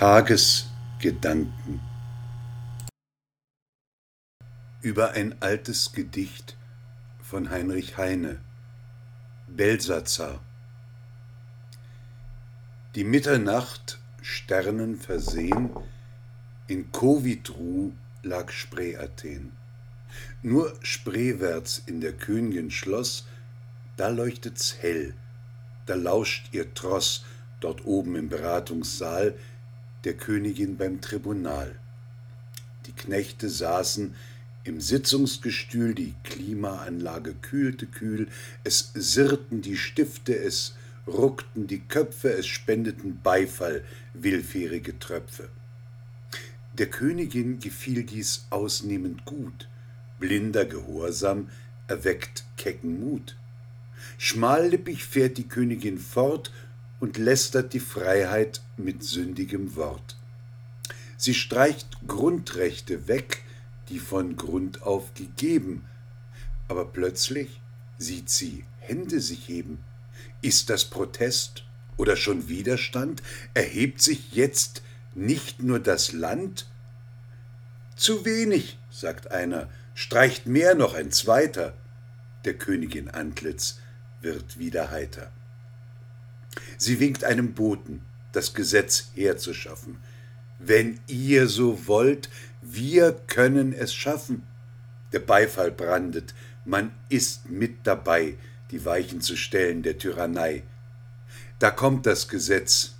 Tagesgedanken über ein altes Gedicht von Heinrich Heine Belsazar Die Mitternacht, Sternen versehen, in Kovitru lag Spreeathen. Nur spreewärts in der Kön'gin Schloss, da leuchtet's hell, da lauscht ihr Tross, dort oben im Beratungssaal, der Königin beim Tribunal. Die Knechte saßen im Sitzungsgestühl, die Klimaanlage kühlte kühl, es sirrten die Stifte, es ruckten die Köpfe, es spendeten Beifall willfährige Tröpfe. Der Königin gefiel dies ausnehmend gut, blinder Gehorsam erweckt kecken Mut. Schmallippig fährt die Königin fort und lästert die Freiheit mit sündigem Wort. Sie streicht Grundrechte weg, die von Grund auf gegeben, aber plötzlich sieht sie Hände sich heben. Ist das Protest oder schon Widerstand? Erhebt sich jetzt nicht nur das Land? Zu wenig, sagt einer, streicht mehr noch ein zweiter. Der Königin Antlitz wird wieder heiter. Sie winkt einem Boten, das Gesetz herzuschaffen. Wenn ihr so wollt, wir können es schaffen. Der Beifall brandet, man ist mit dabei, die Weichen zu stellen der Tyrannei. Da kommt das Gesetz,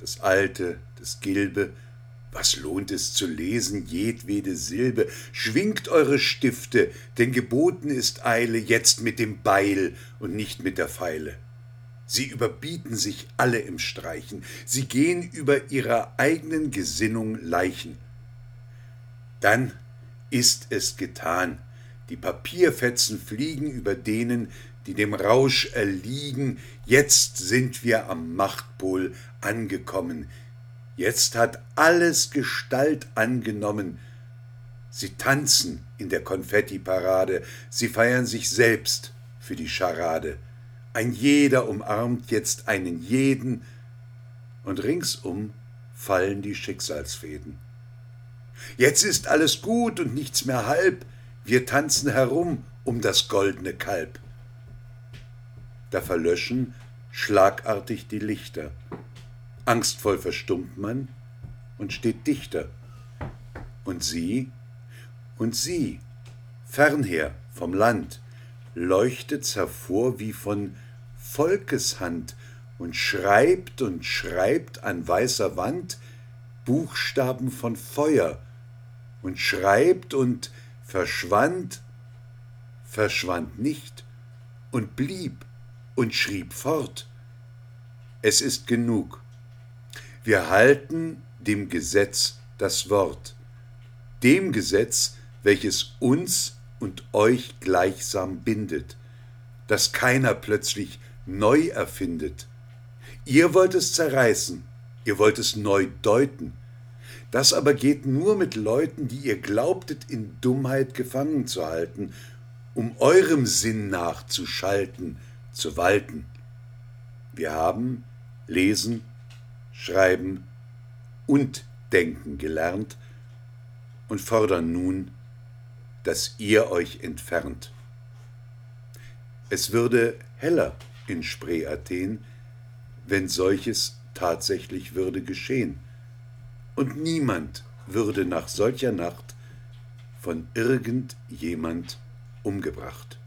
das alte, das gilbe, was lohnt es zu lesen, jedwede Silbe? Schwingt eure Stifte, denn geboten ist Eile jetzt mit dem Beil und nicht mit der Feile. Sie überbieten sich alle im Streichen, sie gehen über ihrer eigenen Gesinnung Leichen. Dann ist es getan, die Papierfetzen fliegen über denen, die dem Rausch erliegen, jetzt sind wir am Machtpol angekommen, jetzt hat alles Gestalt angenommen, Sie tanzen in der Konfettiparade, sie feiern sich selbst für die Scharade. Ein jeder umarmt jetzt einen jeden, und ringsum fallen die Schicksalsfäden. Jetzt ist alles gut und nichts mehr halb, wir tanzen herum um das goldene Kalb. Da verlöschen schlagartig die Lichter, angstvoll verstummt man und steht dichter. Und sie, und sie, fernher vom Land, leuchtet's hervor wie von Volkeshand und schreibt und schreibt an weißer Wand Buchstaben von Feuer und schreibt und verschwand, verschwand nicht und blieb und schrieb fort. Es ist genug. Wir halten dem Gesetz das Wort, dem Gesetz, welches uns und euch gleichsam bindet, dass keiner plötzlich neu erfindet. Ihr wollt es zerreißen, ihr wollt es neu deuten. Das aber geht nur mit Leuten, die ihr glaubtet in Dummheit gefangen zu halten, um eurem Sinn nach zu schalten, zu walten. Wir haben lesen, schreiben und denken gelernt und fordern nun, dass ihr euch entfernt. Es würde heller in Spreeathen, wenn solches tatsächlich würde geschehen. Und niemand würde nach solcher Nacht von irgendjemand umgebracht.